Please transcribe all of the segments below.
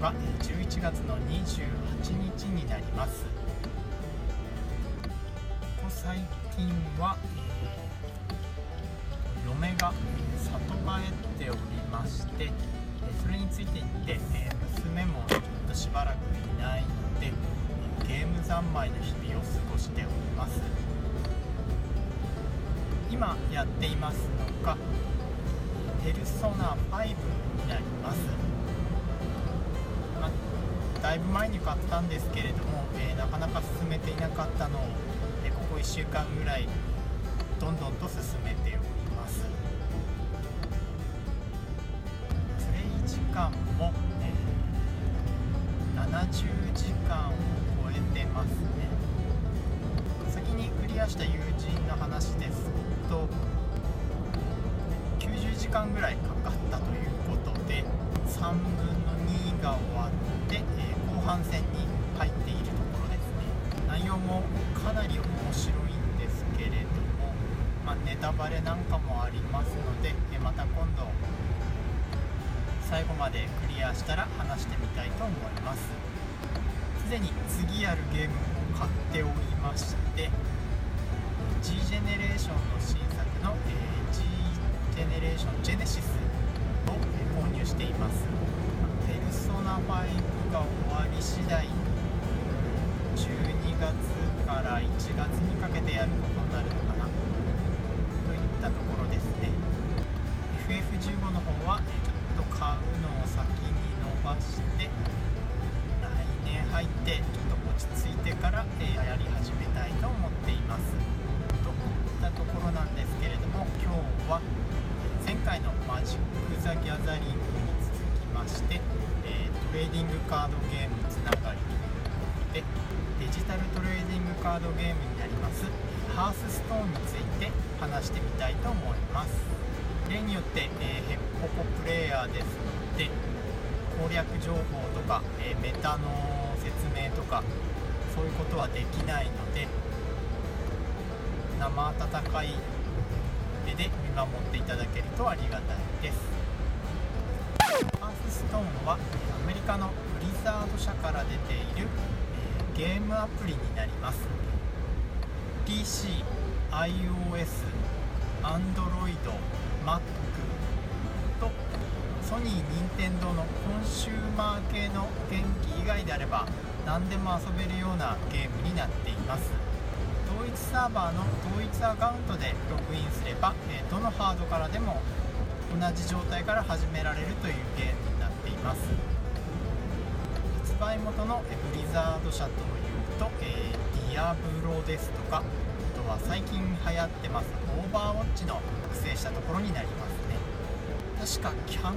収録していますのが11月の28日になります。ここ最近は、えー、嫁が里帰っておりましてそれについていって、え娘もちょっとしばらくいないのでゲーム三昧の日々を過ごしております。今やっていますのがペルソナ5になります、だいぶ前に買ったんですけれども、えー、なかなか進めていなかったのを、えー、ここ1週間ぐらいどんどんと進めております。プレイ時間も、えー、70時間を超えてますね。先にクリアした友人の話ですと時間ぐらいかかったということで3分の2が終わって、えー、後半戦に入っているところですね。内容もかなり面白いんですけれども、まあ、ネタバレなんかもありますので、え、また今度最後までクリアしたら話してみたいと思います。すでに次やるゲームを買っておりまして G ジェネレーションの新作の、えー、G ジェネレーションジェネシスを購入しています。ペルソナ5次第12月から1月にかけてやることになるのかな？といったところですね。FF15 の方はちょっと買うのを先に伸ばして来年入ってちょっと落ち着いてからやり始めたいと思っています。といったところなんですけれども今日は前回のマジック・ザ・ギャザリングに続きまして、え、トレーディングカードゲームジタルトレーディングカードゲームになります。ハースストーンについて話してみたいと思います。例によって、えー、ヘッポコプレイヤーですので攻略情報とか、えー、メタの説明とかそういうことはできないので生温かい目で見守っていただけるとありがたいです。ハースストーンはアメリカのブリザード社から出ている、ゲームアプリになります。PC、iOS、Android、Mac とソニー、任天堂のコンシューマー系の電気以外であれば何でも遊べるようなゲームになっています。同一サーバーの同一アカウントでログインすれば、どのハードからでも同じ状態から始められるというゲームになっています。売元のブリザード社というと、えー、ディアブロですとかあとは最近流行ってますオーバーウォッチの複製したところになりますね。確かキャン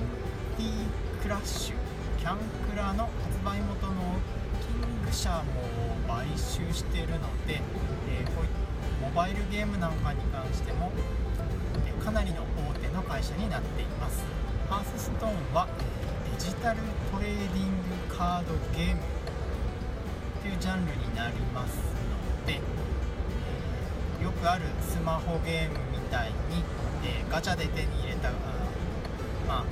ディークラッシュキャンクラの発売元のキング社も買収しているので、えこういったモバイルゲームなんかに関しても、えかなりの大手の会社になっています。ハースストーンは、えデジタルトレーディングカードゲームというジャンルになりますので、よくあるスマホゲームみたいに、えガチャで手に入れたあまあ、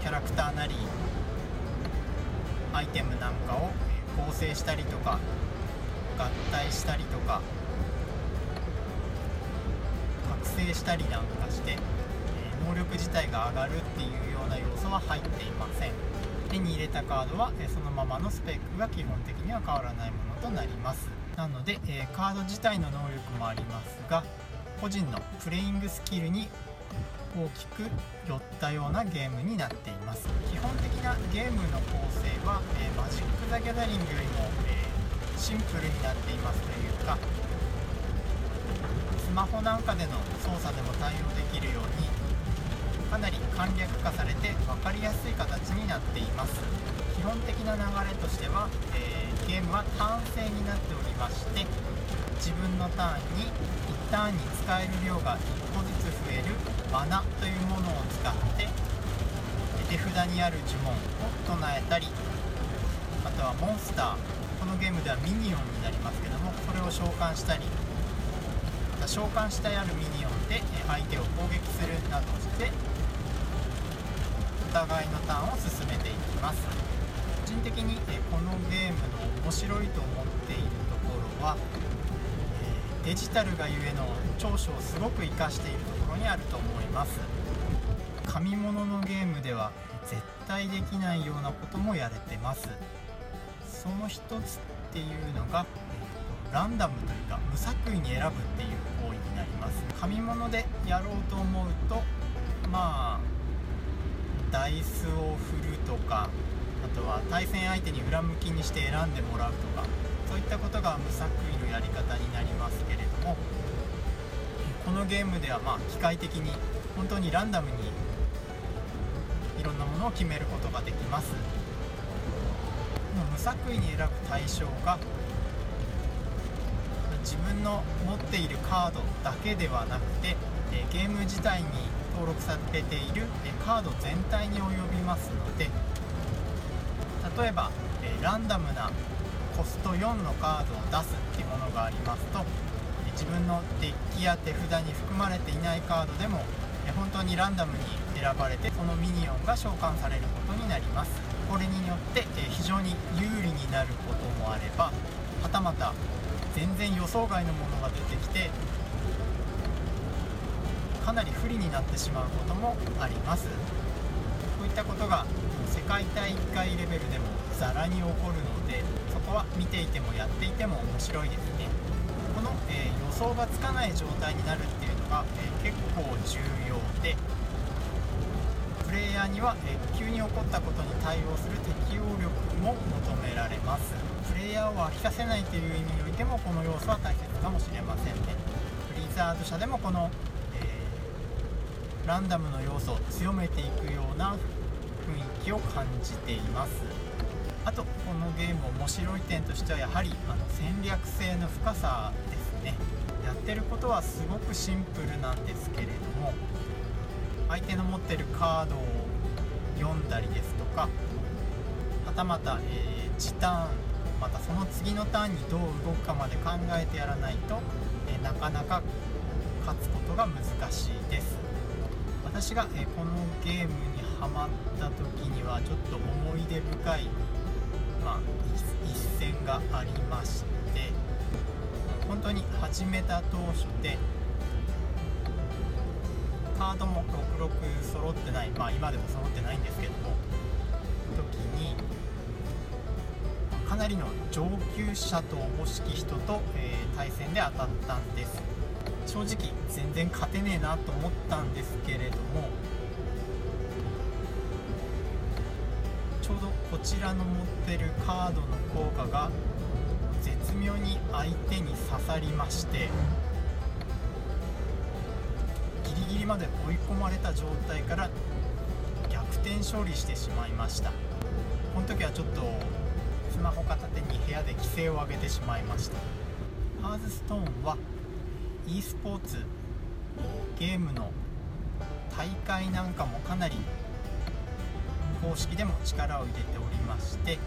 キャラクターなりアイテムなんかを構成したりとか合体したりとか覚醒したりなんかして、能力自体が上がるっていうような要素は入っていません。手に入れたカードは、えそのままのスペックが基本的には変わらないものとなります。なので、えカード自体の能力もありますが個人のプレイングスキルに大きく寄ったようなゲームになっています。基本的なゲームの構成は、え、マジック・ザ・ギャザリングよりも、えシンプルになっていますというかスマホなんかでの操作でも対応できるようにかなり簡略化されて分かりやすい形になっています。基本的な流れとしては、えー、ゲームはターン制になっておりまして自分のターンに1ターンに使える量が1個ずつ増えるマナというものを使って手札にある呪文を唱えたりあとはモンスターこのゲームではミニオンになりますけどもこれを召喚したり召喚したあるミニオンで相手を攻撃するなどして互いのターンを進めていきます。個人的にこのゲームの面白いと思っているところはデジタルがゆえの長所をすごく活かしているところにあると思います。紙物のゲームでは絶対できないようなこともやれてます。その一つっていうのがランダムというか無作為に選ぶっていう行為になります。紙物でやろうと思うとまあダイスを振るとかあとは対戦相手に裏向きにして選んでもらうとかそういったことが無作為のやり方になりますけれどもこのゲームではまあ機械的に本当にランダムにいろんなものを決めることができます。無作為に選ぶ対象が自分の持っているカードだけではなくてゲーム自体に登録されているカード全体に及びますので例えばランダムなコスト4のカードを出すっていうものがありますと自分のデッキや手札に含まれていないカードでも本当にランダムに選ばれてそのミニオンが召喚されることになります。これによって非常に有利になることもあればはたまた全然予想外のものが出てきてかなり不利になってしまうこともあります。こういったことが世界大会レベルでもざらに起こるのでそこは見ていてもやっていても面白いですね。この、えー、予想がつかない状態になるっていうのが、えー、結構重要でプレイヤーには、えー、急に起こったことに対応する適応力も求められます。プレイヤーを飽きさせないという意味においてもこの要素は大切かもしれませんね。ブリザード社でもこの、ランダムの要素を強めていくような雰囲気を感じています。あとこのゲーム面白い点としてはやはりあの戦略性の深さですね。やってることはすごくシンプルなんですけれども相手の持ってるカードを読んだりですとかはたまた、えー、時短またその次のターンにどう動くかまで考えてやらないと、えなかなか勝つことが難しいです。私が、えこのゲームにハマった時にはちょっと思い出深い、まあ、一戦がありまして本当に始めた当初でカードも66揃ってないまあ今でも揃ってないんですけども時にかなりの上級者とおぼしき人と、えー、対戦で当たったんです。正直全然勝てねえなと思ったんですけれどもちょうどこちらの持ってるカードの効果が絶妙に相手に刺さりましてギリギリまで追い込まれた状態から逆転勝利してしまいました。この時はちょっとスマホ片手に部屋で規制を上げてしまいました。ハーズストーンは e スポーツゲームの大会なんかもかなり公式でも力を入れておりまして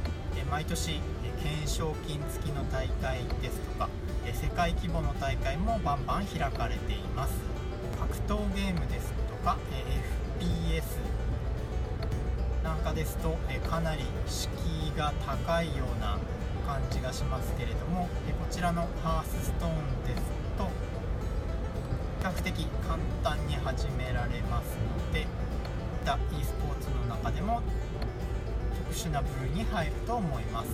毎年懸賞金付きの大会ですとか世界規模の大会もバンバン開かれています。格闘ゲームですとか FPS なんかですと、かなり敷居が高いような感じがしますけれども、こちらのハースストーンですと比較的簡単に始められますのでた e スポーツの中でも特殊な部類に入ると思います。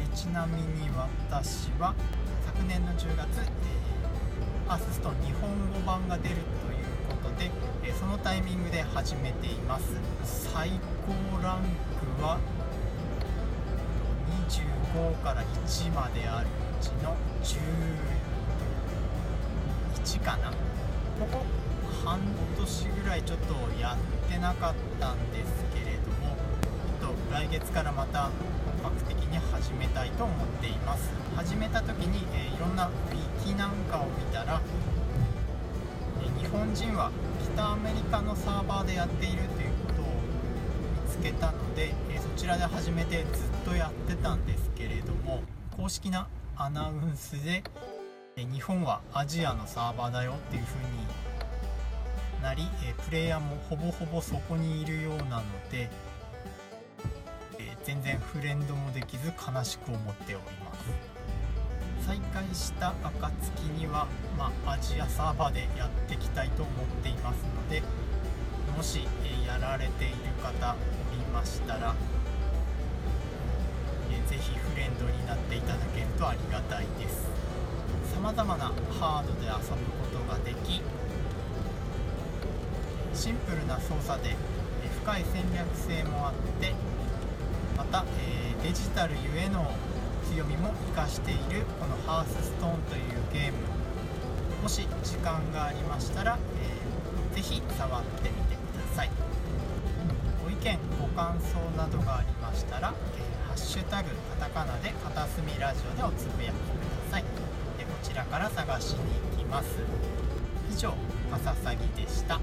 えちなみに私は昨年の10月、えー、ハースストン日本語版が出るということでえそのタイミングで始めています。最高ランクは25から1まであるうちの10 11かな。ここ半年ぐらいちょっとやってなかったんですけれどもちょっと来月からまた本格的に始めたいと思っています。始めた時に、えー、いろんなウィキなんかを見たら、えー、日本人は北アメリカのサーバーでやっているということを見つけたので、えそちらで始めてずっとやってたんですけれども公式なアナウンスで、え日本はアジアのサーバーだよっていう風になり、プレイヤーもほぼほぼそこにいるようなので全然フレンドもできず悲しく思っております。再開した暁には、まあ、アジアサーバーでやっていきたいと思っていますのでもし、やられている方おりましたら、えぜひフレンドになっていただけるとありがたいです。さまざまなハードで遊ぶことができシンプルな操作で深い戦略性もあってまた、えーデジタルゆえの強みも活かしているこのハースストーンというゲーム。もし時間がありましたら、えーぜひ触ってみてください。ご意見ご感想などがありましたら「えーハッシュタグカタカナで片隅ラジオ」でおつぶやきください。ちらから探しに行きます。以上カササギでした。